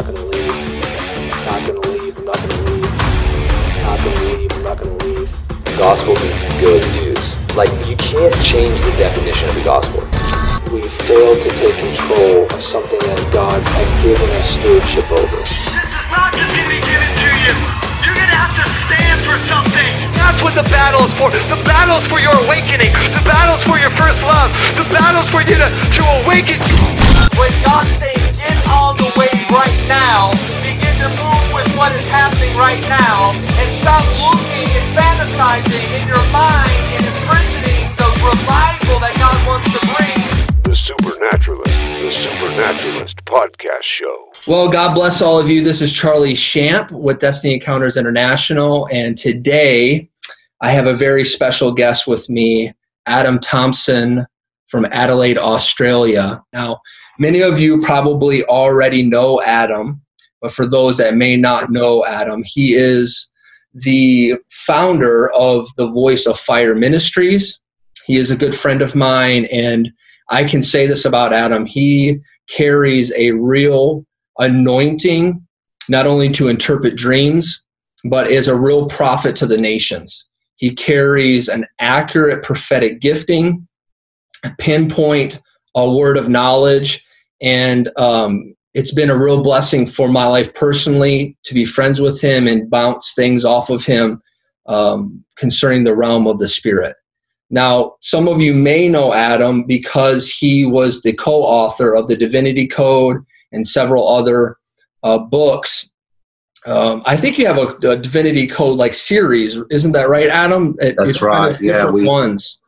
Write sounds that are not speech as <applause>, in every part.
not gonna leave. Not gonna leave. I'm not gonna leave. Not gonna leave. I'm not gonna leave. The gospel means good news. Like, you can't change the definition of the gospel. We failed to take control of something that God had given us stewardship over. This is not just gonna be given to you. You're gonna have to stand for something. That's what the battle is for. The battle is for your awakening. The battle is for your first love. The battle is for you to, to awaken. When God's saying, get on the wave right now, begin to move with what is happening right now, and stop looking and fantasizing in your mind and imprisoning the revival that God wants to bring. The Supernaturalist, the Supernaturalist podcast show. Well, God bless all of you. This is Charlie Shamp with Destiny Encounters International, and today I have a very special guest with me, Adam Thompson from Adelaide, Australia. Now, many of you probably already know Adam, but for those that may not know Adam, he is the founder of the Voice of Fire Ministries. He is a good friend of mine, and I can say this about Adam. He carries a real anointing, not only to interpret dreams, but is a real prophet to the nations. He carries an accurate prophetic gifting, a pinpoint a word of knowledge, and um, it's been a real blessing for my life personally to be friends with him and bounce things off of him um, concerning the realm of the spirit. Now, some of you may know Adam because he was the co author of the Divinity Code and several other uh, books. Um, I think you have a, a, Divinity Code like series, isn't that right, Adam? That's right. Yeah, we, ones.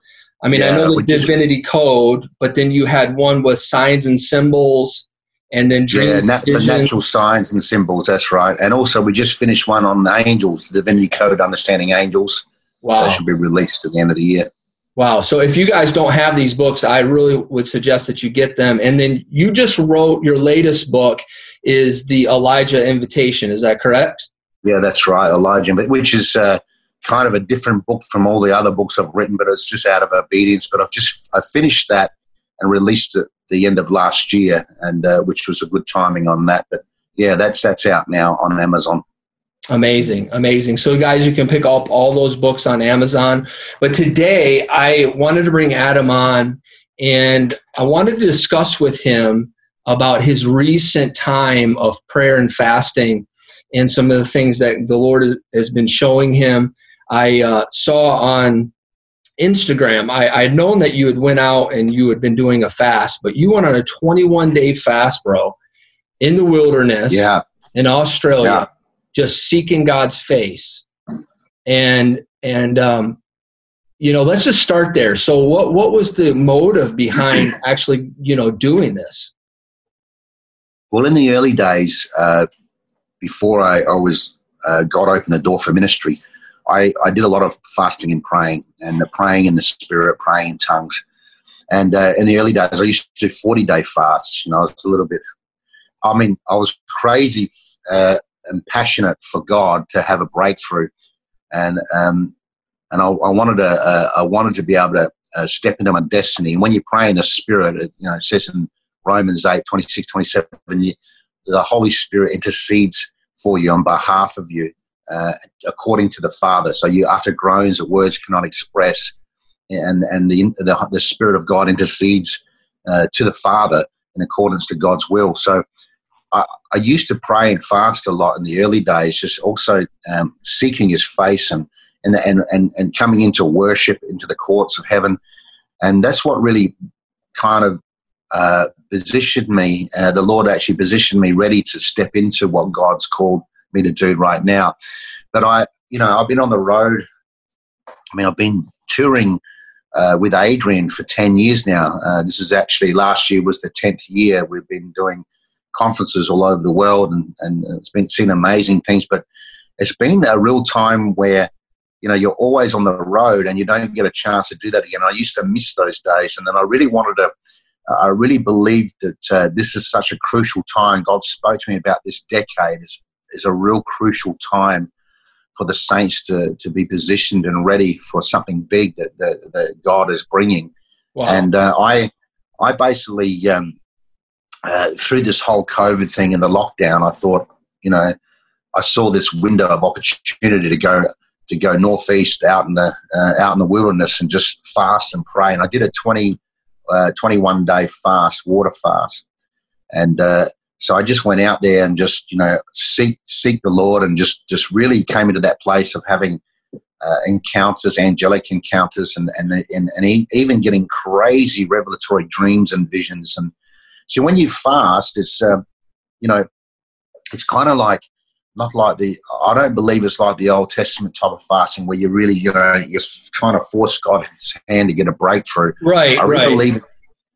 I mean, yeah, I know the Divinity just, Code, but then you had one with signs and symbols, and then yeah, nat- for natural signs and symbols. That's right. And also, we just finished one on angels, the Divinity Code, understanding angels. Wow, that should be released at the end of the year. Wow. So if you guys don't have these books, I really would suggest that you get them. And then you just wrote your latest book is the Elijah Invitation. Is that correct? Yeah, that's right, Elijah, which is uh, kind of a different book from all the other books I've written, but it's just out of obedience. But I've just I finished that and released it the end of last year, and uh, which was a good timing on that. But yeah, that's that's out now on Amazon. Amazing, amazing. So, guys, you can pick up all those books on Amazon. But today, I wanted to bring Adam on and I wanted to discuss with him about his recent time of prayer and fasting and some of the things that the Lord has been showing him. I uh, saw on Instagram, I, I had known that you had went out and you had been doing a fast, but you went on a 21 day fast, bro, in the wilderness yeah. in Australia. Yeah just seeking God's face. And and um, you know, let's just start there. So what what was the motive behind <clears throat> actually, you know, doing this? Well, in the early days, uh, before I, I was uh, God opened the door for ministry, I, I did a lot of fasting and praying, and praying in the spirit, praying in tongues. And uh, in the early days, I used to do forty day fasts. You know, it's a little bit. I mean, I was crazy uh, and passionate for God to have a breakthrough, and um, and I, I wanted to uh, I wanted to be able to uh, step into my destiny. And when you pray in the Spirit, it, you know, it says in Romans 8, 26, 27, you, the Holy Spirit intercedes for you on behalf of you uh, according to the Father. So you utter groans that words cannot express, and and the the, the Spirit of God intercedes uh, to the Father in accordance to God's will. So I, I, used to pray and fast a lot in the early days, just also um, seeking His face and, and and and and coming into worship into the courts of heaven, and that's what really kind of uh, positioned me. Uh, the Lord actually positioned me ready to step into what God's called me to do right now. But I, you know, I've been on the road. I mean, I've been touring. Uh, with Adrian for 10 years now. Uh, this is actually last year was the 10th year we've been doing conferences all over the world, and, and it's been seen amazing things. But it's been a real time where you know you're always on the road and you don't get a chance to do that again. I used to miss those days, and then I really wanted to. I really believed that uh, this is such a crucial time. God spoke to me about this decade is is a real crucial time for the saints to, to be positioned and ready for something big that, that, that God is bringing. Wow. And uh, I I basically um, uh, through this whole COVID thing and the lockdown, I thought, you know, I saw this window of opportunity to go to go northeast out in the uh, out in the wilderness and just fast and pray. And I did a 20, uh, 21 day fast, water fast, and uh, so I just went out there and just you know seek seek the Lord and just just really came into that place of having uh, encounters, angelic encounters, and and and, and even getting crazy revelatory dreams and visions. And so when you fast, it's uh, you know it's kind of like not like the I don't believe it's like the Old Testament type of fasting where you're really you know you're trying to force God's hand to get a breakthrough. Right, I really right. believe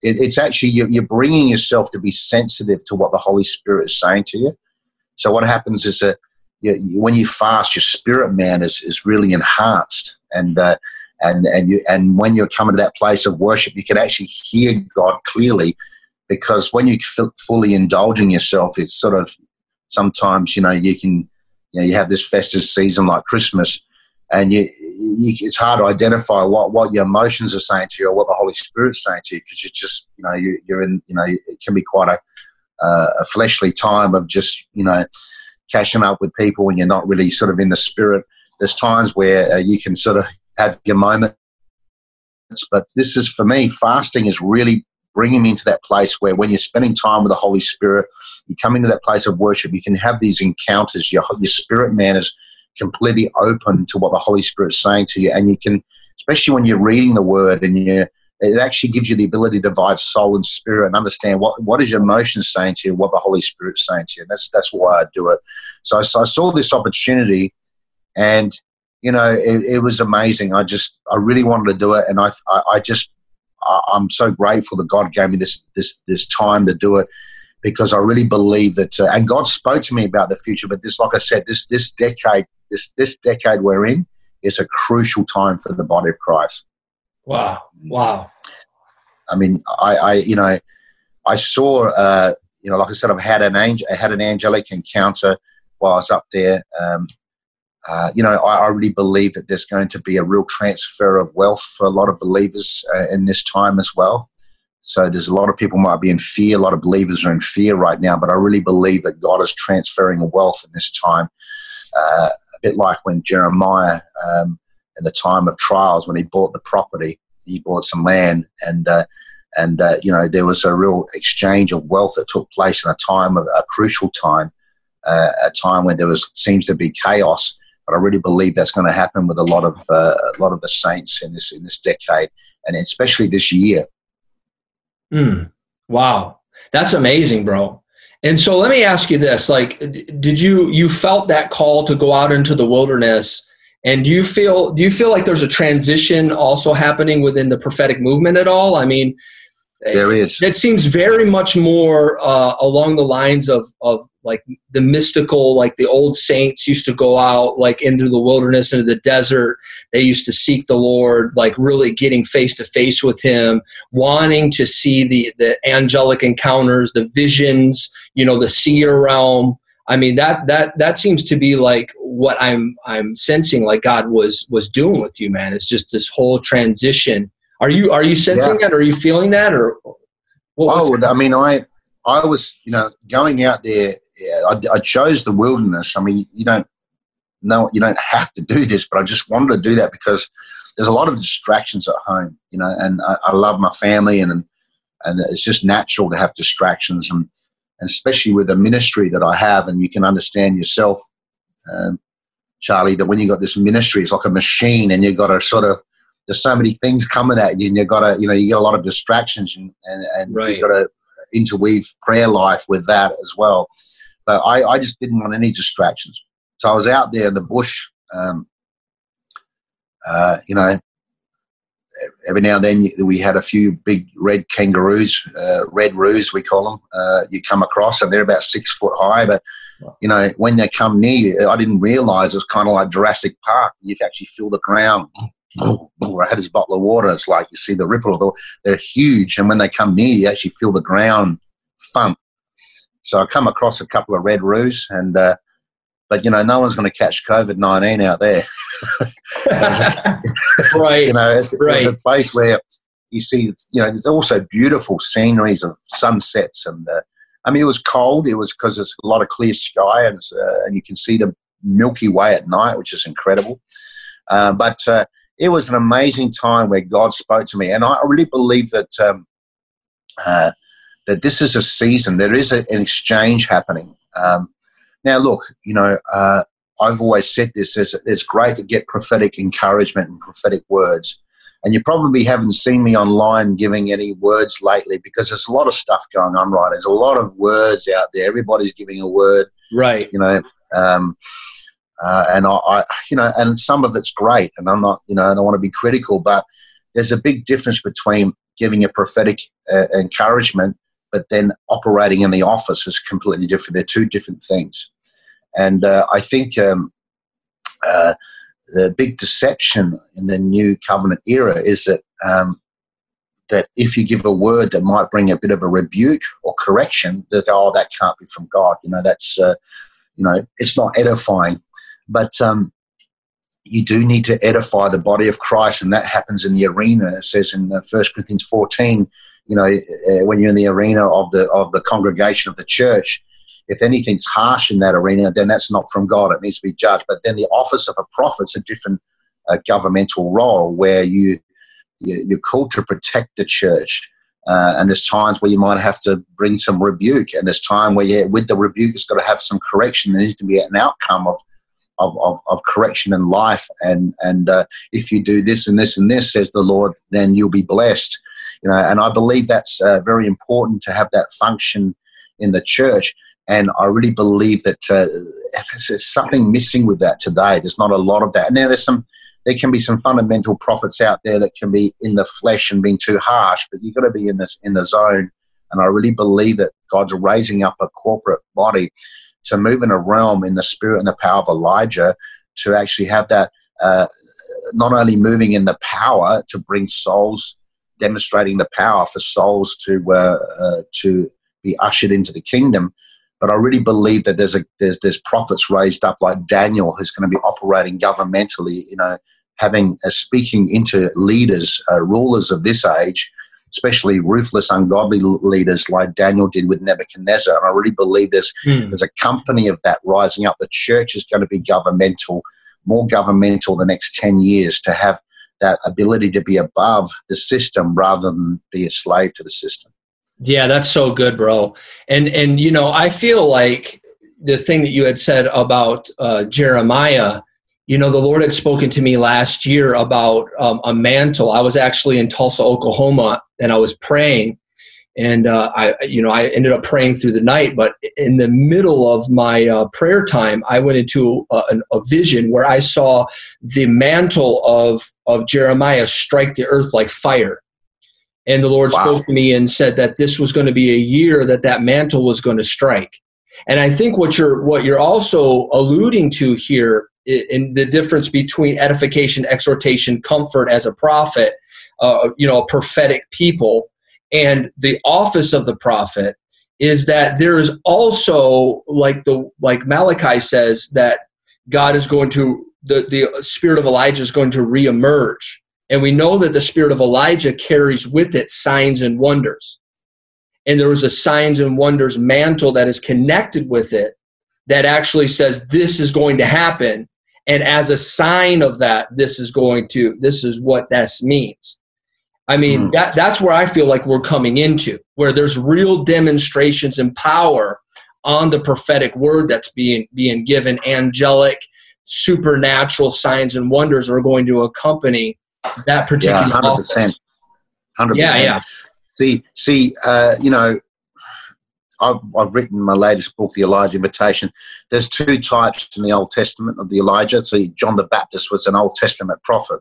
it, it's actually you're, you're bringing yourself to be sensitive to what the Holy Spirit is saying to you. So what happens is that you, you, when you fast, your spirit man is is really enhanced, and uh, and and you and when you're coming to that place of worship, you can actually hear God clearly. Because when you f- fully indulging yourself, it's sort of sometimes you know you can you know you have this festive season like Christmas, and you it's hard to identify what what your emotions are saying to you or what the Holy Spirit's saying to you because you just you know you, you're in you know it can be quite a uh, a fleshly time of just you know catching up with people and you're not really sort of in the spirit. There's times where uh, you can sort of have your moments, but this is for me fasting is really bringing me into that place where when you're spending time with the Holy Spirit, you come into that place of worship, you can have these encounters. Your, your spirit man is completely open to what the Holy Spirit is saying to you. And you can, especially when you're reading the word and you it actually gives you the ability to divide soul and spirit and understand what, what is your emotions saying to you, what the Holy Spirit's saying to you. And that's, that's why I do it. So, so I saw this opportunity and, you know, it, it was amazing. I just, I really wanted to do it. And I, I, I just I'm so grateful that God gave me this this this time to do it because I really believe that. Uh, and God spoke to me about the future, but this, like I said, this this decade, this this decade we're in, is a crucial time for the body of Christ. Wow! Wow! I mean, I, I you know, I saw, uh, you know, like I said, I've had an angel, I had an angelic encounter while I was up there. Um, uh, you know, I, I, really believe that there's going to be a real transfer of wealth for a lot of believers uh, in this time as well. So there's a lot of people might be in fear. A lot of believers are in fear right now, but I really believe that God is transferring wealth in this time. Uh, a bit like when Jeremiah, um, in the time of trials, when he bought the property, he bought some land, and uh, and uh, you know there was a real exchange of wealth that took place in a time of a crucial time, uh, a time when there was seems to be chaos but I really believe that's going to happen with a lot of uh, a lot of the saints in this in this decade, and especially this year. Mm, wow, that's amazing, bro. And so let me ask you this: like, did you you felt that call to go out into the wilderness? And do you feel do you feel like there's a transition also happening within the prophetic movement at all? I mean, there is. It seems very much more uh, along the lines of of like the mystical, like the old saints used to go out like into the wilderness, into the desert. They used to seek the Lord, like really getting face to face with Him, wanting to see the the angelic encounters, the visions, you know, the seer realm. I mean that that that seems to be like what I'm I'm sensing like God was was doing with you, man. It's just this whole transition. Are you are you sensing yeah. that? Are you feeling that? Or oh, I mean, I I was you know going out there I, I, chose the wilderness. I mean, you don't know, you don't have to do this, but I just wanted to do that because there's a lot of distractions at home, you know, and I, I love my family and, and it's just natural to have distractions and, and especially with the ministry that I have and you can understand yourself, um, Charlie, that when you got this ministry, it's like a machine and you've got to sort of, there's so many things coming at you and you've got to, you know, you get a lot of distractions and, and, and right. you've got to interweave prayer life with that as well. But I, I just didn't want any distractions. So I was out there in the bush, um, uh, you know, every now and then we had a few big red kangaroos, uh, red roos we call them. Uh, you come across and they're about six foot high, but you know when they come near you, I didn't realise it was kind of like Jurassic Park. You actually feel the ground. I had this bottle of water. It's like you see the ripple of the. They're huge, and when they come near, you actually feel the ground thump. So I come across a couple of red roos, and uh, but you know, no one's going to catch COVID nineteen out there. <laughs> right. you know, it's, right. it's, a place where you see, you know, there's also beautiful sceneries of sunsets and uh, I mean, it was cold. It was because there's a lot of clear sky, and, uh, and you can see the Milky Way at night, which is incredible. Uh, but uh, it was an amazing time where God spoke to me, and I really believe that um, uh, that this is a season. There is a, an exchange happening. Um, now, look, you know, uh, I've always said this: it's, it's great to get prophetic encouragement and prophetic words. And you probably haven't seen me online giving any words lately because there's a lot of stuff going on, right? There's a lot of words out there. Everybody's giving a word, right? You know, um, uh, and I, I, you know, and some of it's great. And I'm not, you know, I don't want to be critical, but there's a big difference between giving a prophetic uh, encouragement, but then operating in the office is completely different. They're two different things. And uh, I think um, uh, the big deception in the new covenant era is that um, that if you give a word that might bring a bit of a rebuke or correction, that oh that can't be from God. You know that's uh, you know it's not edifying, but um, you do need to edify the body of Christ, and that happens in the arena. It says in uh, First Corinthians fourteen, you know, uh, when you're in the arena of the of the congregation of the church, if anything's harsh in that arena, then that's not from God. It needs to be judged. But then the office of a prophet's a different uh, governmental role where you, you are called to protect the church. Uh, and there's times where you might have to bring some rebuke, and there's time where, yeah, with the rebuke, it's got to have some correction. There needs to be an outcome of of, of, of correction in life. And and uh, if you do this and this and this, says the Lord, then you'll be blessed. You know, and I believe that's uh, very important to have that function in the church. And I really believe that uh, there's something missing with that today. There's not a lot of that. And now there's some, there can be some fundamental prophets out there that can be in the flesh and being too harsh, but you've got to be in this in the zone. And I really believe that God's raising up a corporate body to move in a realm in the spirit and the power of Elijah to actually have that uh, not only moving in the power to bring souls, demonstrating the power for souls to uh, uh, to be ushered into the kingdom, but I really believe that there's a there's there's prophets raised up like Daniel who's going to be operating governmentally, you know, having uh, speaking into leaders, uh, rulers of this age, especially ruthless, ungodly leaders like Daniel did with Nebuchadnezzar. And I really believe there's hmm. there's a company of that rising up. The church is going to be governmental, more governmental the next ten years to have that ability to be above the system rather than be a slave to the system. Yeah, that's so good, bro. And and you know, I feel like the thing that you had said about uh, Jeremiah, you know, the Lord had spoken to me last year about um, a mantle. I was actually in Tulsa, Oklahoma, and I was praying, and uh, I, you know, I ended up praying through the night. But in the middle of my uh, prayer time, I went into a, a vision where I saw the mantle of of Jeremiah strike the earth like fire and the Lord wow. spoke to me and said that this was going to be a year that that mantle was going to strike. And I think what you're what you're also alluding to here in the difference between edification, exhortation, comfort as a prophet, uh, you know, a prophetic people, and the office of the prophet is that there is also like the like Malachi says that God is going to the the spirit of Elijah is going to reemerge and we know that the spirit of Elijah carries with it signs and wonders. And there was a signs and wonders mantle that is connected with it that actually says this is going to happen. And as a sign of that, this is going to, this is what this means. I mean, mm. that, that's where I feel like we're coming into, where there's real demonstrations and power on the prophetic word that's being being given. Angelic, supernatural signs and wonders are going to accompany that particular. Yeah, hundred percent, hundred percent. Yeah, yeah. See, see, uh, you know, I've, I've written my latest book, The Elijah Invitation. There's two types in the Old Testament of the Elijah. See, John the Baptist was an Old Testament prophet,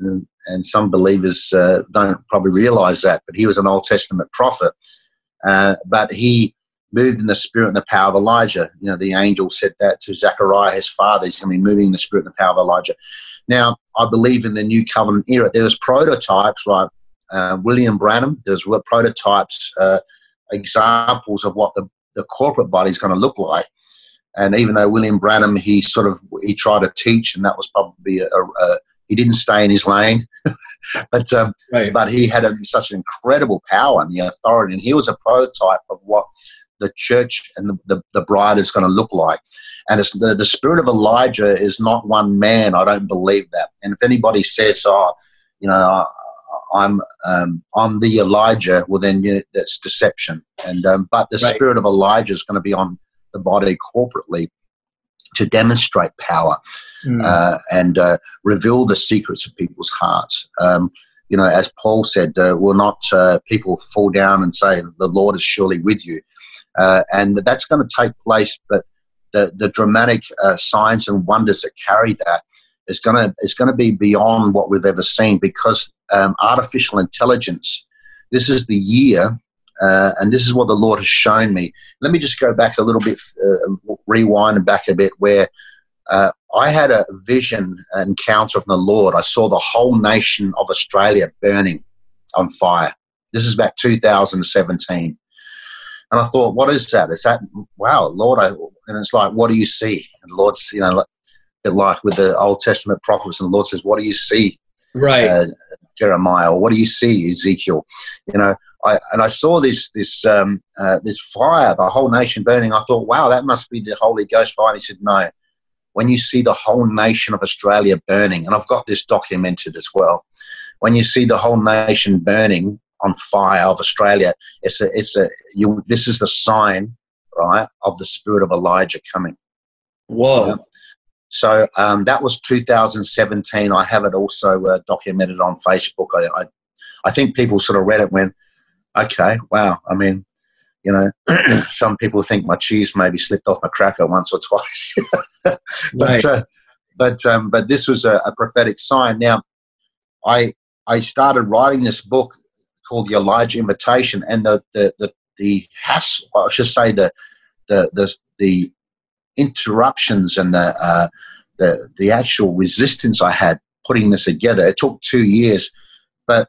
and, some believers uh, don't probably realize that, but he was an Old Testament prophet. Uh, but he moved in the spirit and the power of Elijah. You know, the angel said that to Zechariah, his father. He's going to be moving in the spirit and the power of Elijah. Now, I believe in the new covenant era. There was prototypes like uh, William Branham. There's prototypes, uh, examples of what the, the corporate body is going to look like. And even though William Branham, he sort of he tried to teach, and that was probably a, a he didn't stay in his lane, <laughs> but um, right. but he had a, such an incredible power and the authority, and he was a prototype of what the church and the, the, the bride is going to look like. And it's, the, the spirit of Elijah is not one man. I don't believe that. And if anybody says, oh, you know, I'm um, I'm the Elijah, well then yeah, that's deception. And um, but the right. spirit of Elijah is going to be on the body corporately to demonstrate power mm. uh, and uh, reveal the secrets of people's hearts. Um, you know, as Paul said, uh, will not uh, people fall down and say, "The Lord is surely with you," uh, and that's going to take place. But the the dramatic uh, signs and wonders that carry that is going to is going to be beyond what we've ever seen because um, artificial intelligence. This is the year uh, and this is what the Lord has shown me. Let me just go back a little bit, uh, rewind back a bit, where uh, I had a vision encounter from the Lord. I saw the whole nation of Australia burning on fire. This is back 2017. And I thought, what is that? Is that, wow, Lord? I, and it's like, what do you see? And the Lord's, you know, like with the Old Testament prophets, and the Lord says, what do you see? Right. Uh, Jeremiah, or what do you see, Ezekiel? You know, I, and I saw this this um, uh, this fire, the whole nation burning. I thought, wow, that must be the Holy Ghost fire. And he said, no. When you see the whole nation of Australia burning, and I've got this documented as well. When you see the whole nation burning on fire of Australia, it's a it's a you. This is the sign, right, of the spirit of Elijah coming. Whoa. So um, that was 2017. I have it also uh, documented on Facebook. I, I, I think people sort of read it when okay, wow. I mean, you know, <clears throat> some people think my cheese maybe slipped off my cracker once or twice, <laughs> but right. uh, but um, but this was a, a, prophetic sign. Now, I I started writing this book called the Elijah Invitation, and the the the, the hassle, I should say the the the the interruptions and the uh, the the actual resistance I had putting this together. It took two years, but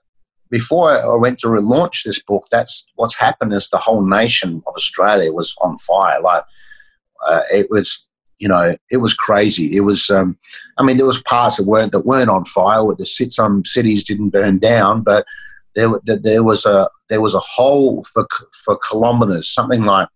before I went to relaunch this book, that's what's happened is the whole nation of Australia was on fire. Like uh, it was, you know, it was crazy. It was, um, I mean, there was parts that weren't that weren't on fire. With the some cities didn't burn down, but there there was a there was a hole for for kilometres, something like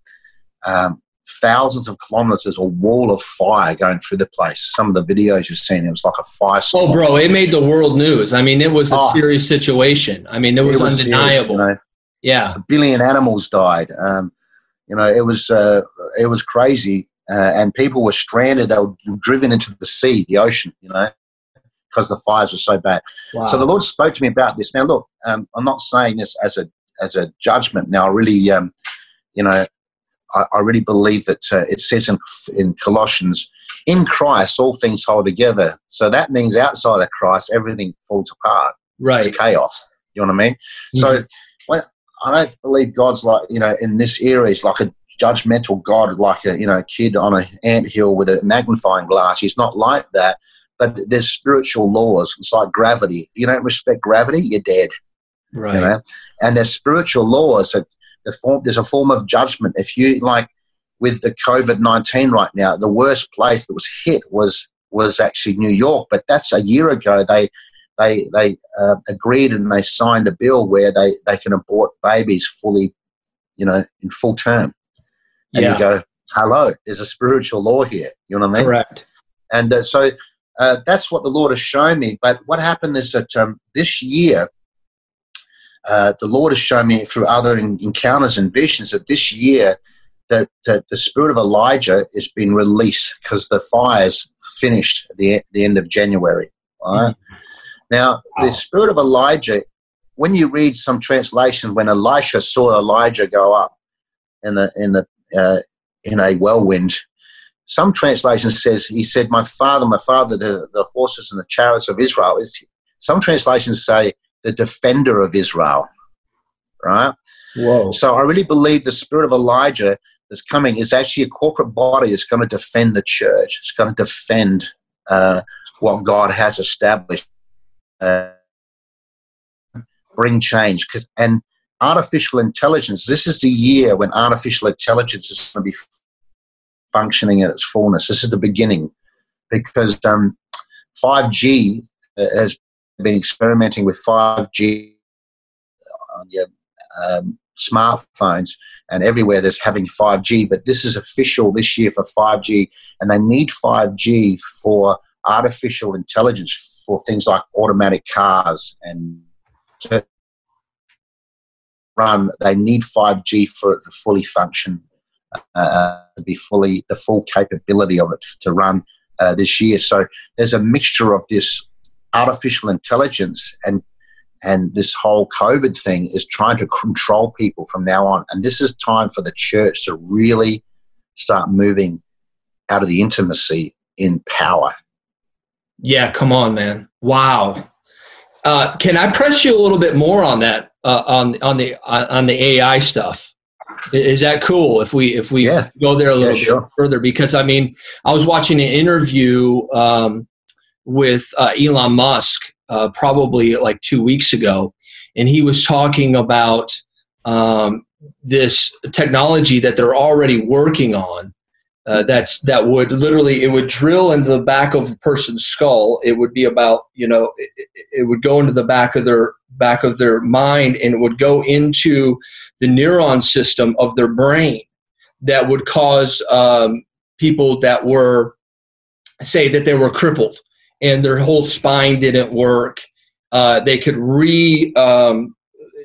um, thousands of kilometers, a wall of fire going through the place. Some of the videos you've seen, it was like a fire. Oh, bro, it made the world news. I mean, it was a oh, serious situation. I mean, it was, it was undeniable. Serious, you know? Yeah, a billion animals died. Um, you know, it was uh, it was crazy, uh, and people were stranded. They were driven into the sea, the ocean. You know, because the fires were so bad. Wow. So the Lord spoke to me about this. Now, look, um, I'm not saying this as a as a judgment. Now, I really, um, you know, I, I really believe that uh, it says in, in Colossians, in Christ, all things hold together. So that means outside of Christ, everything falls apart. Right. It's chaos. You know what I mean? Mm-hmm. So when, I don't believe God's like, you know, in this area, he's like a judgmental God, like a, you know, kid on an ant hill with a magnifying glass. He's not like that. But there's spiritual laws. It's like gravity. If you don't respect gravity, you're dead. Right. You know? And there's spiritual laws that the form, there's a form of judgment. If you like with the COVID nineteen right now, the worst place that was hit was was actually New York, but that's a year ago. They they they uh, agreed and they signed a bill where they they can abort babies fully, you know, in full term. And yeah. you go, hello, there's a spiritual law here. You know what I mean? Correct. And uh, so uh, that's what the Lord has shown me. But what happened is that um, this year uh, the Lord has shown me through other encounters and visions that this year that, that the spirit of Elijah has been released because the fire's finished at the, the end of January. Right? Mm-hmm. Now, wow. the spirit of Elijah, when you read some translations, when Elisha saw Elijah go up in the in the uh, in a whirlwind, some translations says he said, "My father, my father, the, the horses and the chariots of Israel." Some translations say the defender of Israel. Right? Whoa. So I really believe the spirit of Elijah that's coming is actually a corporate body that's going to defend the church. It's going to defend uh, what God has established, uh, bring change. And artificial intelligence, this is the year when artificial intelligence is going to be functioning at its fullness. This is the beginning because um, 5G uh, has been experimenting with 5G on your um, smartphones and everywhere there's having 5G, but this is official this year for 5G, and they need 5G for artificial intelligence for things like automatic cars and to run. They need 5G for it to fully function, uh, to be fully the full capability of it to run uh, this year. So there's a mixture of this artificial intelligence and and this whole COVID thing is trying to control people from now on. And this is time for the church to really start moving out of the intimacy in power. Yeah, come on, man. Wow. Uh, can I press you a little bit more on that uh, on on the on the AI stuff? Is that cool if we if we yeah. go there a little yeah, bit further? Because I mean, I was watching an interview um, with uh, Elon Musk uh, probably like two weeks ago, and he was talking about um, this technology that they're already working on. Uh, that's that would literally it would drill into the back of a person's skull. It would be about you know it, it would go into the back of their back of their mind and it would go into the neuron system of their brain that would cause um, people that were say that they were crippled and their whole spine didn't work. Uh, they could re, um,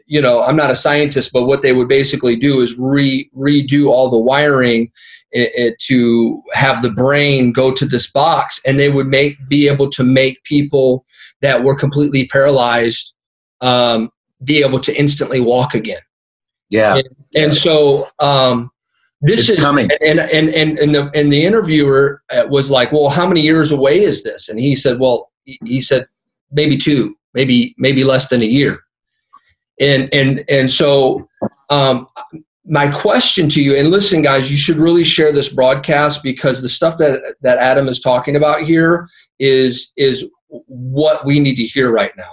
you know, I'm not a scientist, but what they would basically do is re redo all the wiring it, it, to have the brain go to this box, and they would make be able to make people that were completely paralyzed um, be able to instantly walk again. Yeah, and, and so um, this it's is coming. And, and, and, and, the, and the interviewer uh, was like, well, how many years away is this? And he said, well, he said, maybe two, maybe, maybe less than a year. And, and, and so, um, my question to you, and listen, guys, you should really share this broadcast because the stuff that, that Adam is talking about here is, is what we need to hear right now.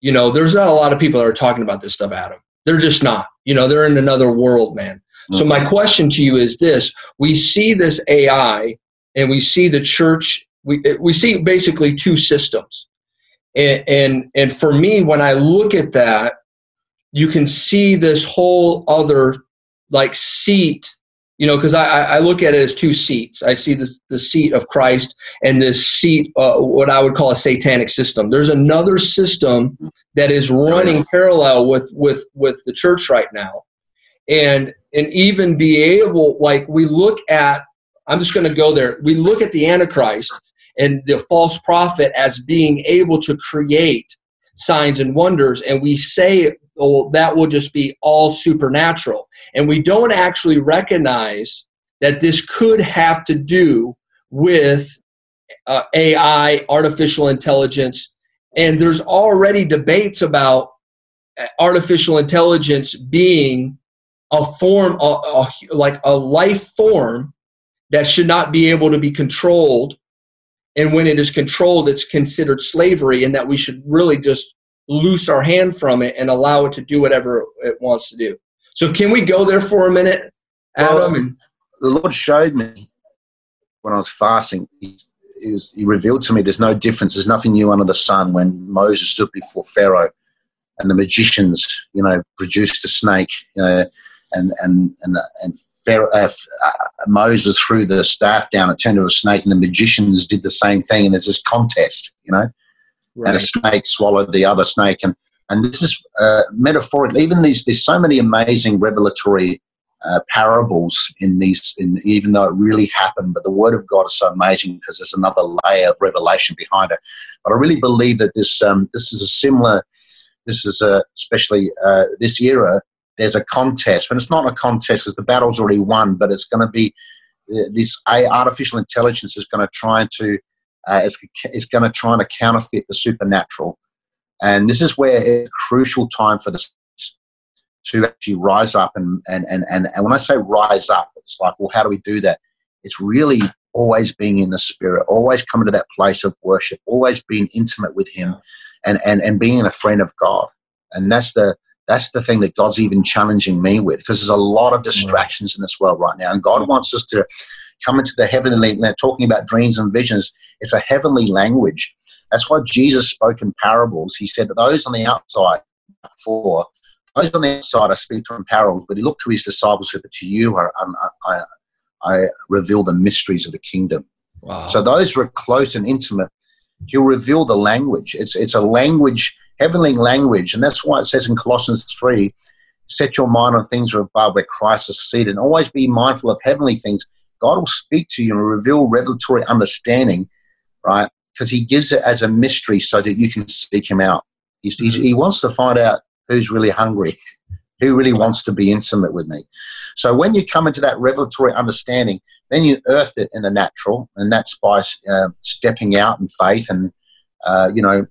You know, there's not a lot of people that are talking about this stuff, Adam. They're just not. You know, they're in another world, man so my question to you is this: We see this AI, and we see the church. We we see basically two systems, and and, and for me, when I look at that, you can see this whole other like seat you know because I, I look at it as two seats. I see this, the seat of christ and this seat uh, what i would call a satanic system. There's another system that is. running parallel with with with the church right now. And and even be able like we look at i'm just going to go there. We look at the antichrist and the false prophet as being able to create signs and wonders and we say oh that will just be all supernatural. And we don't actually recognize that this could have to do with uh, ai artificial intelligence and there's already debates about uh, artificial intelligence being a form, a, a, like a life form that should not be able to be controlled. And when it is controlled, it's considered slavery, and that we should really just loose our hand from it and allow it to do whatever it wants to do. So, can we go there for a minute, Adam? Well, the Lord showed me when I was fasting. He, he, was, he revealed to me there's no difference. There's nothing new under the sun. When Moses stood before Pharaoh, and the magicians, you know, produced a snake, you know, and and and and Pharaoh, uh, uh, Moses threw the staff down, it turned into a snake, and the magicians did the same thing. And there's this contest, you know, right. and a snake swallowed the other snake, and and this is uh, metaphorical. Even these, there's so many amazing revelatory uh, parables in these, in, even though it really happened. But the Word of God is so amazing because there's another layer of revelation behind it. But I really believe that this um, this is a similar. This is a, especially uh, this era there's a contest, but it's not a contest because the battle's already won. But it's going to be uh, this artificial intelligence is going to try to uh, is, is going to try to counterfeit the supernatural, and this is where it's a crucial time for this to actually rise up and, and and and and when I say rise up, it's like, well, how do we do that? It's really always being in the spirit, always coming to that place of worship, always being intimate with Him, and and and being a friend of God, and that's the that's the thing that God's even challenging me with because there's a lot of distractions in this world right now. And God wants us to come into the heavenly, they're talking about dreams and visions. It's a heavenly language. That's why Jesus spoke in parables. He said, Those on the outside, for those on the outside I speak to in parables, but he looked to his disciples and said, To you I, I, I reveal the mysteries of the kingdom. Wow. So those who are close and intimate, he'll reveal the language. It's it's a language, heavenly language, and that's why it says in Colossians three, set your mind on things above where Christ is seated, and always be mindful of heavenly things. God will speak to you and reveal revelatory understanding, right? Because He gives it as a mystery so that you can seek Him out. He's, he's, he wants to find out who's really hungry, <laughs> who really wants to be intimate with me. So when you come into that revelatory understanding, then you earth it in the natural, and that's by uh, stepping out in faith. And uh, you know,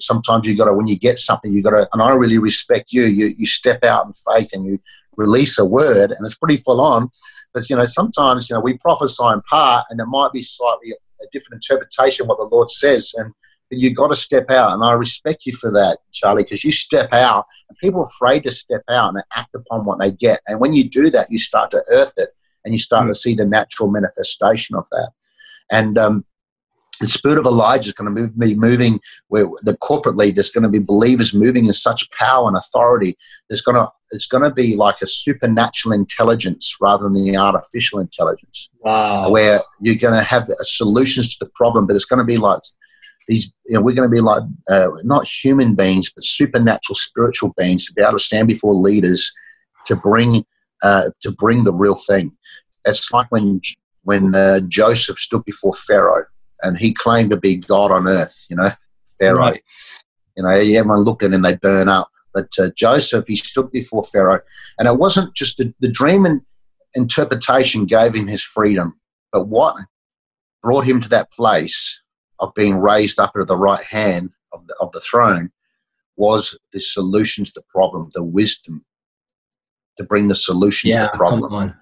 sometimes you got to when you get something, you got to. And I really respect you. You you step out in faith and you release a word, and it's pretty full on. But you know, sometimes you know we prophesy in part, and it might be slightly a different interpretation what the Lord says, and you got to step out, and I respect you for that, Charlie, because you step out, and people are afraid to step out and act upon what they get. And when you do that, you start to earth it, and you start mm. to see the natural manifestation of that. And um, the spirit of Elijah is going to be moving where the corporately there's going to be believers moving in such power and authority. There's going to it's going to be like a supernatural intelligence rather than the artificial intelligence. Wow! Where you're going to have solutions to the problem, but it's going to be like these you know, we're going to be like uh, not human beings but supernatural spiritual beings to be able to stand before leaders to bring uh, to bring the real thing it's like when when uh, joseph stood before pharaoh and he claimed to be god on earth you know pharaoh right. you know everyone looked at him they burn up but uh, joseph he stood before pharaoh and it wasn't just the, the dream and interpretation gave him his freedom but what brought him to that place of being raised up at the right hand of the, of the throne was the solution to the problem, the wisdom to bring the solution yeah, to the problem.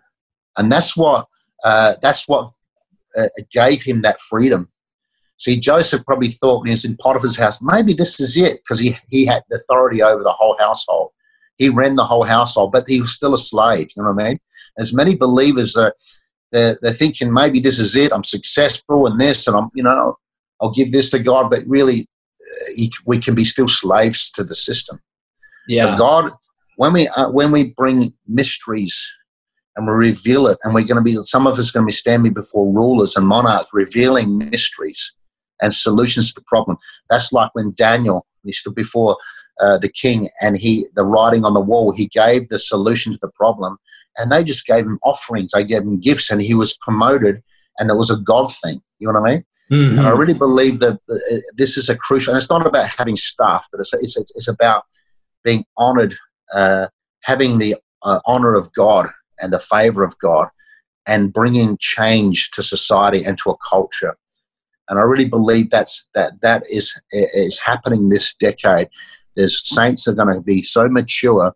And that's what uh, that's what uh, gave him that freedom. See, Joseph probably thought when he was in Potiphar's house, maybe this is it, because he, he had authority over the whole household. He ran the whole household, but he was still a slave. You know what I mean? As many believers are, they're, they're thinking maybe this is it. I'm successful in this, and I'm, you know, I'll give this to God, but really, uh, he, we can be still slaves to the system. Yeah, but God, when we uh, when we bring mysteries and we reveal it, and we're going to be some of us are going to be standing before rulers and monarchs, revealing mysteries and solutions to the problem. That's like when Daniel he stood before uh, the king and he the writing on the wall. He gave the solution to the problem, and they just gave him offerings. They gave him gifts, and he was promoted, and it was a God thing. You know what I mean? Mm-hmm. And I really believe that uh, this is a crucial, and it's not about having staff, but it's, it's, it's about being honored, uh, having the uh, honor of God and the favor of God, and bringing change to society and to a culture. And I really believe that's that that is is happening this decade. There's saints are going to be so mature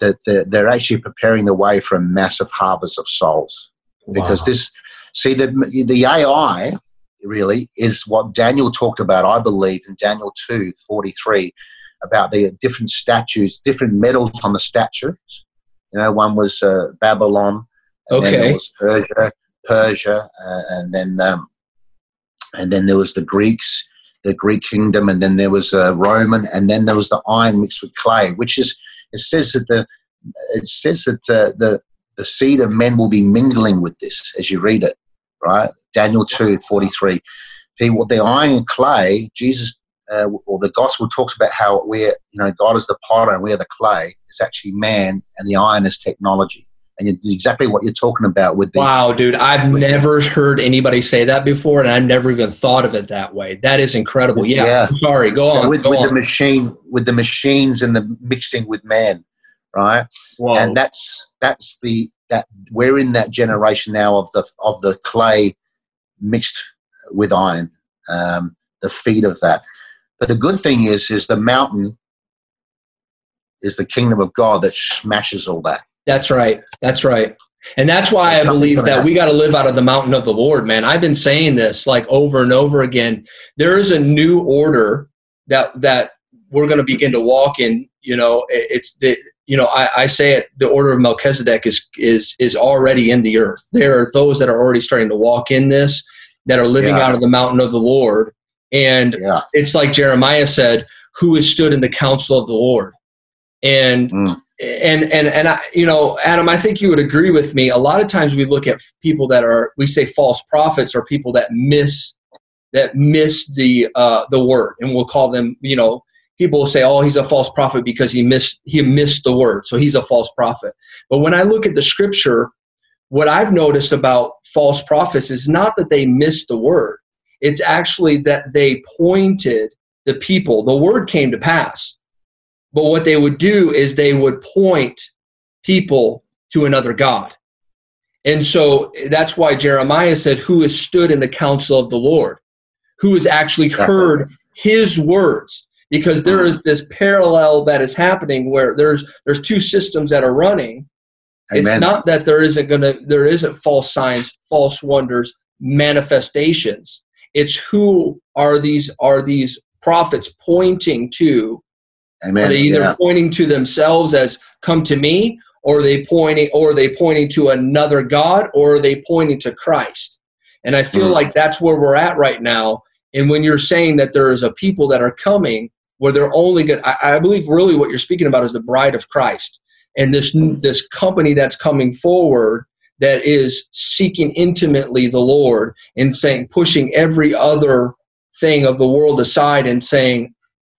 that they're, they're actually preparing the way for a massive harvest of souls. Because wow. this, see, the the AI really is what Daniel talked about, I believe, in Daniel 2 43, about the different statues, different medals on the statues. You know, one was uh, Babylon, and okay. then there was Persia, Persia, uh, and then um, and then there was the Greeks, the Greek kingdom, and then there was uh, Roman, and then there was the iron mixed with clay, which is it says that the it says that uh, the the seed of men will be mingling with this as you read it right? Daniel 2 43. The, the iron and clay, Jesus, uh, or the gospel talks about how we're, you know, God is the potter and we're the clay. It's actually man and the iron is technology. And exactly what you're talking about with the. Wow, dude. I've never heard anybody say that before, and I've never even thought of it that way. That is incredible. Yeah. yeah. Sorry, go on. With, go with on. the machine, with the machines and the mixing with man, right? Whoa. And that's that's the that we're in that generation now of the of the clay mixed with iron, um, the feet of that. But the good thing is, is the mountain is the kingdom of God that smashes all that. That's right. That's right. And that's why I believe that we got to live out of the mountain of the Lord, man. I've been saying this like over and over again. There is a new order that that we're going to begin to walk in. You know, it's the you know, I, I, say it, the order of Melchizedek is, is, is already in the earth. There are those that are already starting to walk in this, that are living yeah. out of the mountain of the Lord. And yeah. it's like Jeremiah said, who has stood in the counsel of the Lord? And mm. and and and I, you know, Adam, I think you would agree with me. A lot of times we look at people that are we say false prophets or people that miss that miss the uh, the word, and we'll call them. You know, people will say, "Oh, he's a false prophet because he missed he missed the word, so he's a false prophet." But when I look at the scripture, what I've noticed about false prophets is not that they miss the word; it's actually that they pointed the people. The word came to pass, but what they would do is they would point people to another god. And so that's why Jeremiah said, Who has stood in the counsel of the Lord? who has actually heard his words because there mm. this parallel that is happening where there's there's two systems that are running Amen. it's not that there isn't gonna there isn't false signs false wonders manifestations it's who are these are these prophets pointing to Amen. are they either yeah. pointing to themselves as come to me or are they pointing or are they pointing to another god or are they pointing to christ and I feel mm. like that's where we're at right now. And when you're saying that there is a people that are coming where they're only good, I, I believe really what you're speaking about is the bride of Christ and this this company that's coming forward that is seeking intimately the Lord and saying pushing every other thing of the world aside and saying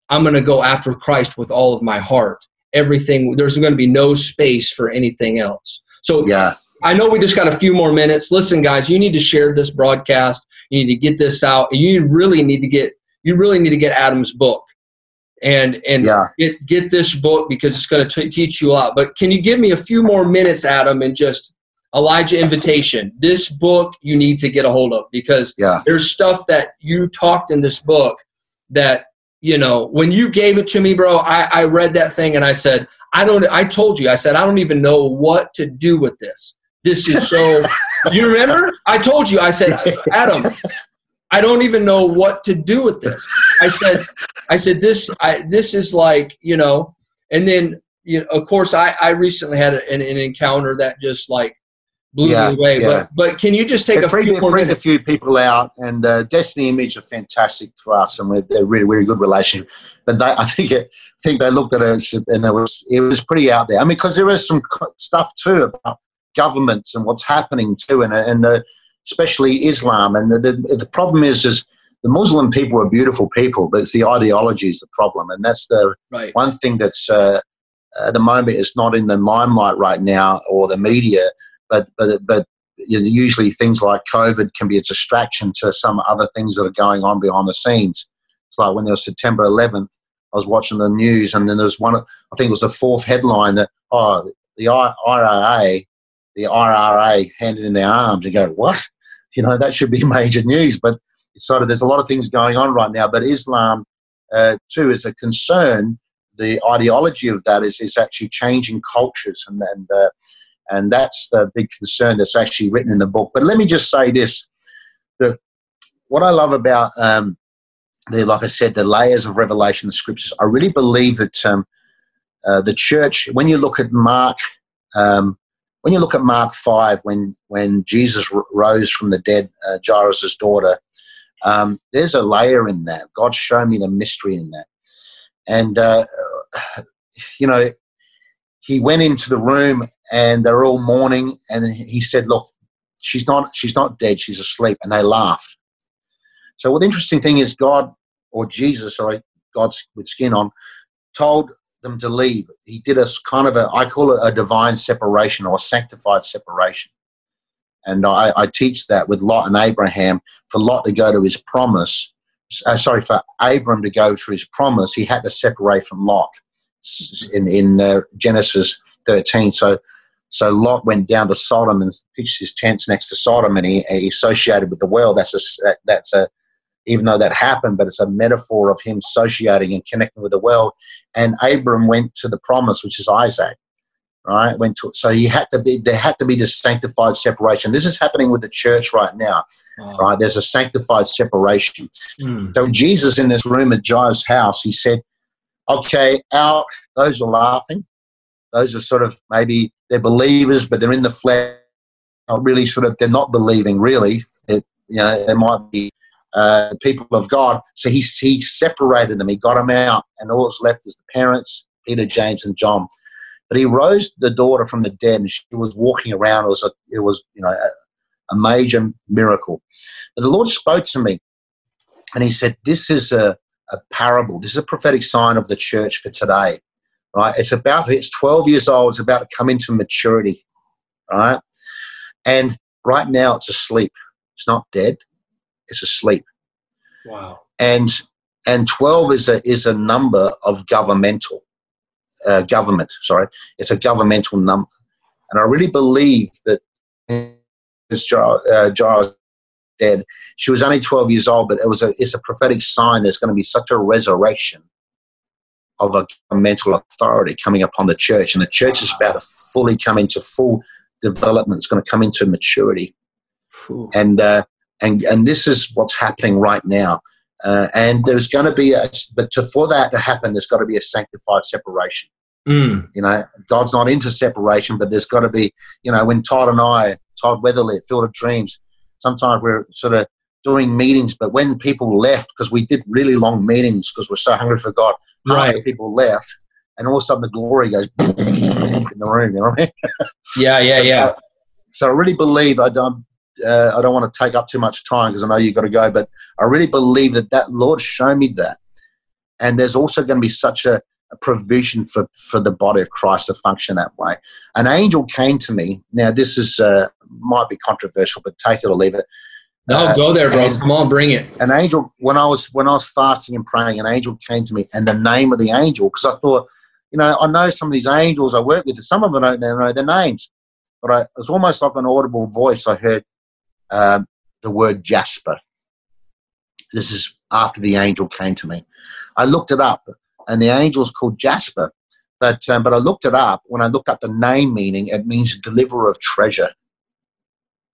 I'm going to go after Christ with all of my heart. Everything there's going to be no space for anything else. So yeah. I know we just got a few more minutes. Listen, guys, you need to share this broadcast. You need to get this out. And you really need to get you really need to get Adam's book and and yeah. get get this book because it's going to teach you a lot. But can you give me a few more minutes, Adam, and just Elijah Invitation? This book you need to get a hold of because yeah. there's stuff that you talked in this book that you know when you gave it to me, bro. I, I read that thing and I said I don't. I told you I said I don't even know what to do with this. This is so. <laughs> you remember? I told you. I said, Adam, I don't even know what to do with this. I said, I said this. I this is like you know. And then you know, of course, I I recently had an, an encounter that just like blew yeah, me away. Yeah. But but can you just take they a few a few people out, and uh, Destiny Image are fantastic for us, and we're, they're really really good relationship. But they, <laughs> I think it, I think they looked at us, and it was it was pretty out there. I mean, because there is some stuff too about governments and what's happening too, and, and uh, especially Islam. And the, the, the, problem is, is the Muslim people are beautiful people, but it's the ideology is the problem, and that's the right. one thing that's uh, at the moment is not in the limelight right now or the media, but but but usually things like COVID can be a distraction to some other things that are going on behind the scenes. It's like when there was September 11th, I was watching the news, and then there was one. I think it was the fourth headline that oh the IRA the IRA handed in their arms and go, what? <laughs> You know, that should be <laughs> major news. But it's sort of, there's a lot of things going on right now. But Islam, uh, too, is a concern. The ideology of that is, is actually changing cultures. And, and, uh, and that's the big concern that's actually written in the book. But let me just say this that what I love about um, the, like I said, the layers of revelation, the scriptures, I really believe that um, uh, the church, when you look at Mark, um, when you look at Mark 5, when, when Jesus r- rose from the dead, uh, Jairus' daughter, um, there's a layer in that. God showed me the mystery in that. And, uh, you know, he went into the room and they're all mourning and he said, look, she's not, she's not dead, she's asleep. And they laughed. So what the interesting thing is God or Jesus, or God with skin on, told them to leave. He did a kind of a, I call it a divine separation or sanctified separation. And I, I teach that with Lot and Abraham. For Lot to go to his promise, uh, sorry, for Abram to go to his promise, he had to separate from Lot in, in uh, Genesis 13. So, so Lot went down to Sodom and pitched his tents next to Sodom, and he, he associated with the well. That's a that's a even though that happened, but it's a metaphor of him associating and connecting with the world. And Abram went to the promise, which is Isaac, right? Went to so he had to be there had to be this sanctified separation. This is happening with the church right now, wow. right? There's a sanctified separation. Mm. So Jesus in this room at Jairus' house, he said, "Okay, out. Those are laughing. Those are sort of maybe they're believers, but they're in the flesh." Not really, sort of, they're not believing. Really, it, you know, it might be uh, people of God. So he, he separated them, he got them out, and all that's left is the parents, Peter, James, and John. But he rose the daughter from the dead, and she was walking around. It was a, it was you know a, a major miracle. But the Lord spoke to me, and He said, "This is a, a parable. This is a prophetic sign of the church for today. Right? It's about it's 12 years old. It's about to come into maturity. Right? And right now, it's asleep. It's not dead. It's asleep. Wow. And and 12 is a is a number of governmental uh, government. Sorry, it's a governmental number, and I really believe that as Jairus' dead, she was only 12 years old, but it was a it's a prophetic sign. There's going to be such a resurrection of a governmental authority coming upon the church, and the church is about to fully come into full development. It's going to come into maturity, and uh, and and this is what's happening right now. Uh, and there's going to be a, but to, for that to happen, there's got to be a sanctified separation. Mm. You know, God's not into separation, but there's got to be, you know, when Todd and I, Todd Weatherly, Field of Dreams, sometimes we're sort of doing meetings, but when people left, because we did really long meetings because we're so hungry for God, half Right. the people left, and all of a sudden the glory goes <laughs> in the room. You know what I mean? <laughs> Yeah, yeah, So, yeah. uh, so I really believe I don't. Uh, I don't want to take up too much time because I know you've got to go, but I really believe that that Lord showed me that, and there's also going to be such a, a provision for for the body of Christ to function that way. An angel came to me. Now this is uh, might be controversial, but take it or leave it. No, Uh, go there, bro. and- Come on, bring it. an angel when I was when I was fasting and praying, an angel came to me, and the name of the angel because I thought, you know, I know some of these angels I work with, some of them I don't know their names, but I, it was almost like an audible voice. I heard um, the word Jasper. This is after the angel came to me. I looked it up, and the angel's called Jasper. But um, but I looked it up. When I looked up the name meaning, it means deliverer of treasure.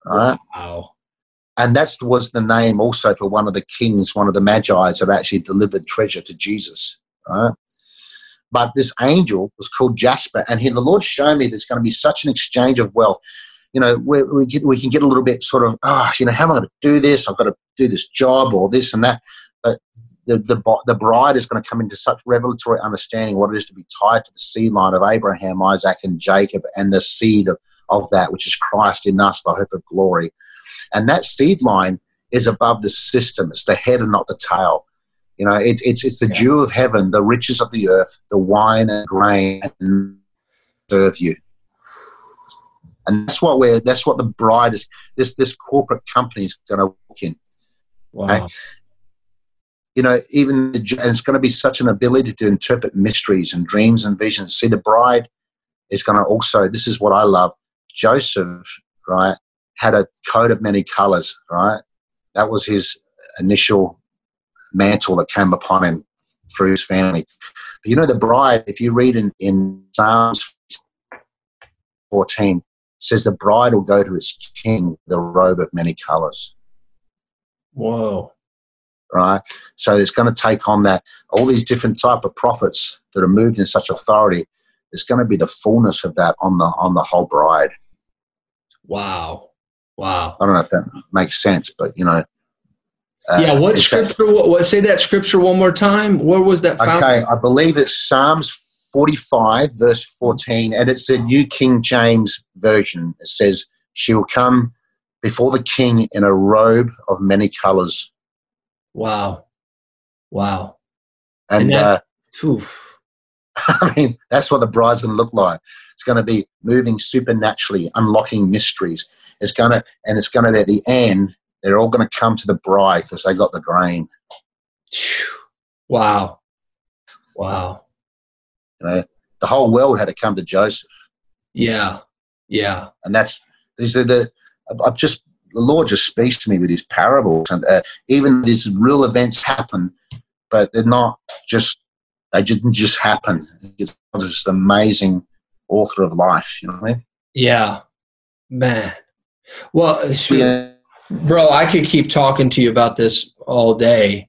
All right Wow. And that was the name also for one of the kings, one of the magi's that actually delivered treasure to Jesus. Right? But this angel was called Jasper, and he, the Lord showed me there's going to be such an exchange of wealth. You know, we, we, get, we can get a little bit sort of, ah, you know, how am I going to do this? I've got to do this job or this and that. But the, the, the bride is going to come into such revelatory understanding what it is to be tied to the seed line of Abraham, Isaac, and Jacob, and the seed of, of that, which is Christ in us, the hope of glory. And that seed line is above the system. It's the head and not the tail. You know, it's it's it's the Yeah. dew of heaven, the riches of the earth, the wine and grain and serve you. And that's what we're that's what the bride is this this corporate company is gonna walk in. Wow. You know, even the, and it's going to be such an ability to interpret mysteries and dreams and visions. See, the bride is going to also. This is what I love. Joseph, right, had a coat of many colors, right? That was his initial mantle that came upon him through his family. But you know, the bride, if you read in, in Psalms 14, says the bride will go to its king the robe of many colors, Whoa. right? So it's going to take on that, all these different type of prophets that are moved in such authority. There's going to be the fullness of that on the on the whole bride. Wow. Wow. I don't know if that makes sense, but you know. uh, yeah. What it's that- scripture? What? Say that scripture one more time. Where was that found? Okay, I believe it's Psalms 45, verse 14, and it's a New King James version. It says, She will come before the king in a robe of many colors. Wow. Wow. And, And that- uh. <laughs> I mean, that's what the bride's going to look like. It's going to be moving supernaturally, unlocking mysteries. It's going to, and it's going to, at the end, they're all going to come to the bride because they got the grain. Wow. Wow. You know, the whole world had to come to Joseph. Yeah. Yeah. and that's these are the I've just the Lord just speaks to me with these parables, and uh, even these real events happen, but they're not just they didn't just happen. It's just an amazing author of life. You know what I mean? Yeah. Man. Well, shoot. Yeah. bro, I could keep talking to you about this all day.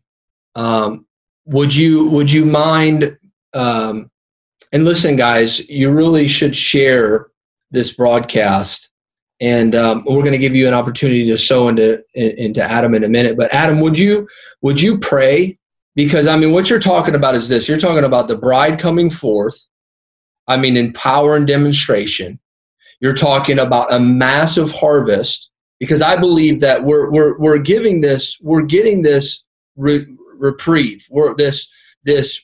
Um, would you Would you mind? Um, and listen, guys, you really should share this broadcast. And um, we're going to give you an opportunity to sow into into Adam in a minute. But Adam, would you would you pray? Because I mean, what you're talking about is this: you're talking about the bride coming forth, I mean, in power and demonstration. You're talking about a massive harvest because I believe that we're, we're, we're giving this, we're getting this re- reprieve, we're this, this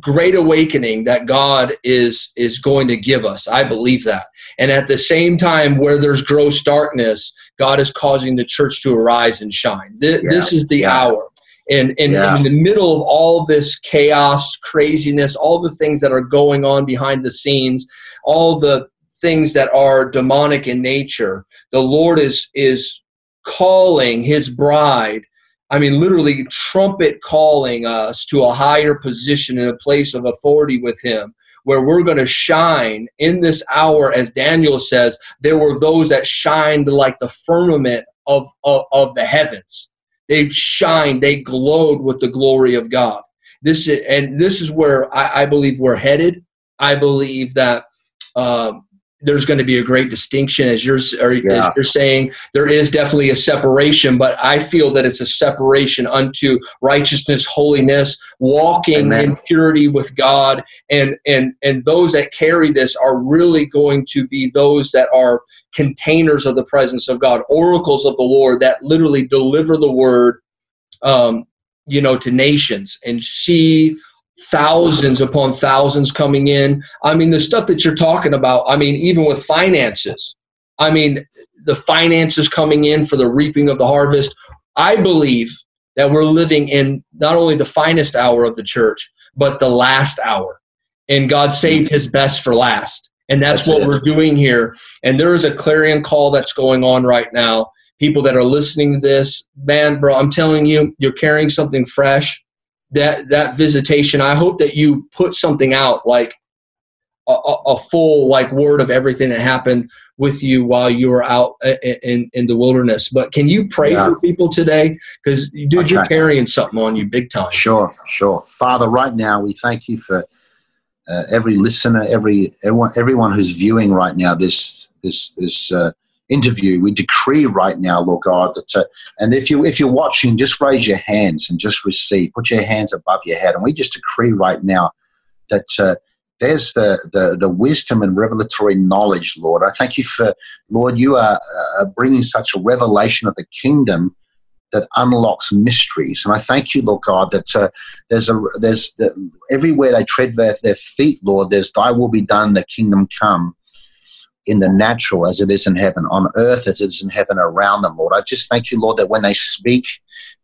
great awakening that God is is going to give us. I believe that. And at the same time where there's gross darkness, God is causing the church to arise and shine. This, yeah. this is the yeah. hour. And, and yeah. in the middle of all this chaos, craziness, all the things that are going on behind the scenes, all the things that are demonic in nature, the Lord is is calling his bride I mean, literally trumpet calling us to a higher position in a place of authority with Him, where we're going to shine in this hour, as Daniel says, there were those that shined like the firmament of, of, of the heavens. They shined, they glowed with the glory of God. This is, and this is where I, I believe we're headed. I believe that um, there's going to be a great distinction as you're, yeah. as you're saying there is definitely a separation but i feel that it's a separation unto righteousness holiness walking Amen. in purity with god and and and those that carry this are really going to be those that are containers of the presence of god oracles of the lord that literally deliver the word um, you know to nations and see thousands upon thousands coming in. I mean, the stuff that you're talking about, I mean, even with finances, I mean, the finances coming in for the reaping of the harvest. I believe that we're living in not only the finest hour of the church, but the last hour. And God saved his best for last. And that's, that's what it. we're doing here. And there is a clarion call that's going on right now. People that are listening to this, man, bro, I'm telling you, you're carrying something fresh that that visitation. I hope that you put something out like a, a, full like word of everything that happened with you while you were out in in the wilderness. But can you pray yeah. for people today? Because dude okay. you're carrying something on you big time. Sure sure. Father right now we thank you for uh, every listener every everyone everyone who's viewing right now this this this uh, interview, we decree right now, Lord God, that, uh, and if you if you're watching, just raise your hands and just receive. Put your hands above your head, and we just decree right now that. Uh, there's the, the, the wisdom and revelatory knowledge, Lord. I thank you for, Lord, you are uh, bringing such a revelation of the kingdom that unlocks mysteries. And I thank you, Lord God, that uh, there's a there's the, everywhere they tread their, their feet, Lord. There's Thy will be done, the kingdom come in the natural as it is in heaven, on earth as it is in heaven around them, Lord. I just thank you, Lord, that when they speak,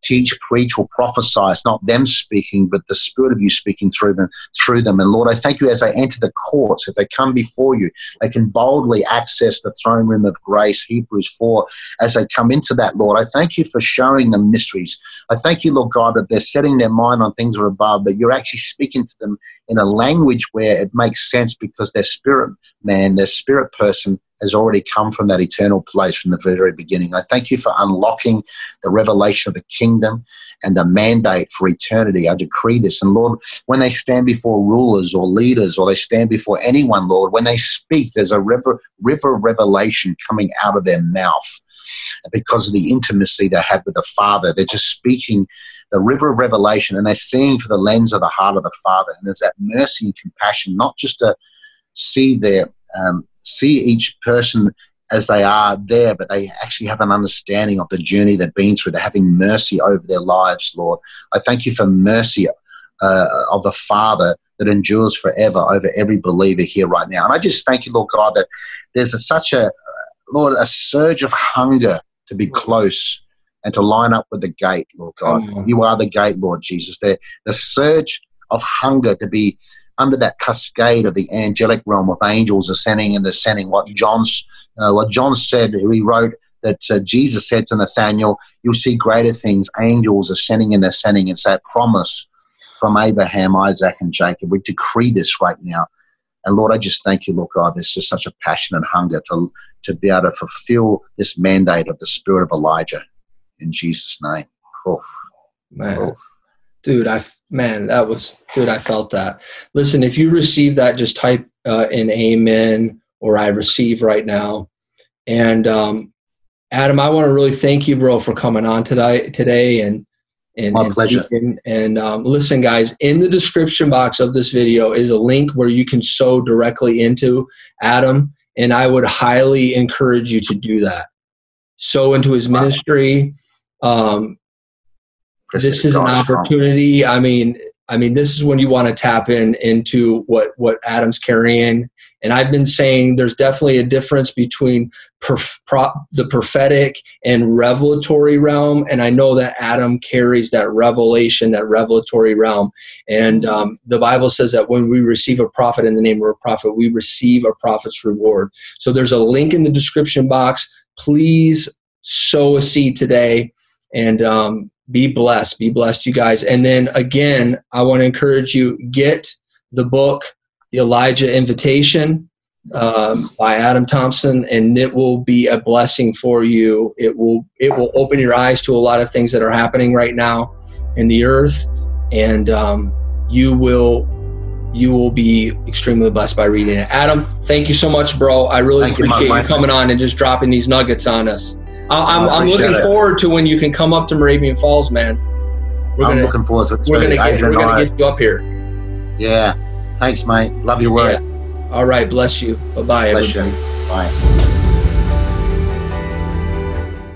teach, preach, or prophesy, it's not them speaking, but the Spirit of you speaking through them. Through them, and Lord, I thank you as they enter the courts, if they come before you, they can boldly access the throne room of grace. Hebrews four, as they come into that, Lord, I thank you for showing them mysteries. I thank you, Lord God, that they're setting their mind on things that are above, but you're actually speaking to them in a language where it makes sense because their spirit man, their spirit person has already come from that eternal place from the very beginning. I thank you for unlocking the revelation of the kingdom and the mandate for eternity. I decree this. And Lord, when they stand before rulers or leaders or they stand before anyone, Lord, when they speak, there's a river, river of revelation coming out of their mouth because of the intimacy they had with the Father. They're just speaking the river of revelation and they're seeing for the lens of the heart of the Father. And there's that mercy and compassion, not just to see their um, see each person as they are there, but they actually have an understanding of the journey they've been through. They're having mercy over their lives, Lord. I thank you for mercy uh, of the Father that endures forever over every believer here right now. And I just thank you, Lord God, that there's a, such a, Lord, a surge of hunger to be close and to line up with the gate, Lord God. Mm. You are the gate, Lord Jesus. There, the surge of hunger to be under that cascade of the angelic realm of angels ascending and descending. What John's, uh, what John said, he wrote that uh, Jesus said to Nathaniel, "You'll see greater things, angels ascending and ascending." It's that promise from Abraham, Isaac, and Jacob. We decree this right now. And Lord, I just thank you, Lord God. There's just such a passion and hunger to, to be able to fulfill this mandate of the spirit of Elijah. In Jesus' name. Oof. Man. Oof. Dude, I man, that was dude. I felt that. Listen, if you receive that, just type uh, in Amen or I receive right now. And um, Adam, I want to really thank you, bro, for coming on today. Today, and And, My and pleasure. And um, listen, guys, in the description box of this video is a link where you can sow directly into Adam. And I would highly encourage you to do that. Sow into his ministry. Um, This is an opportunity. I mean, I mean, this is when you want to tap in into what what Adam's carrying. And I've been saying there's definitely a difference between pro- the prophetic and revelatory realm. And I know that Adam carries that revelation, that revelatory realm. And um, the Bible says that when we receive a prophet in the name of a prophet, we receive a prophet's reward. So there's a link in the description box. Please sow a seed today. And um, be blessed. Be blessed you guys. And then again i want to encourage you get the book the elijah invitation um, by adam thompson and it will be a blessing for you. It will it will open your eyes to a lot of things that are happening right now in the earth and um, you will you will be extremely blessed by reading it. Adam thank you so much bro. I really Thank appreciate you friend. coming on and just dropping these nuggets on us I'm, I I'm looking it. forward to when you can come up to Moravian Falls, man. We're I'm gonna looking forward to it we're gonna get Adrian we're and gonna I- get you up here. yeah. Thanks, mate. Love your work. Yeah. All right, bless you. Bye bye, Bless you. everybody. Bye.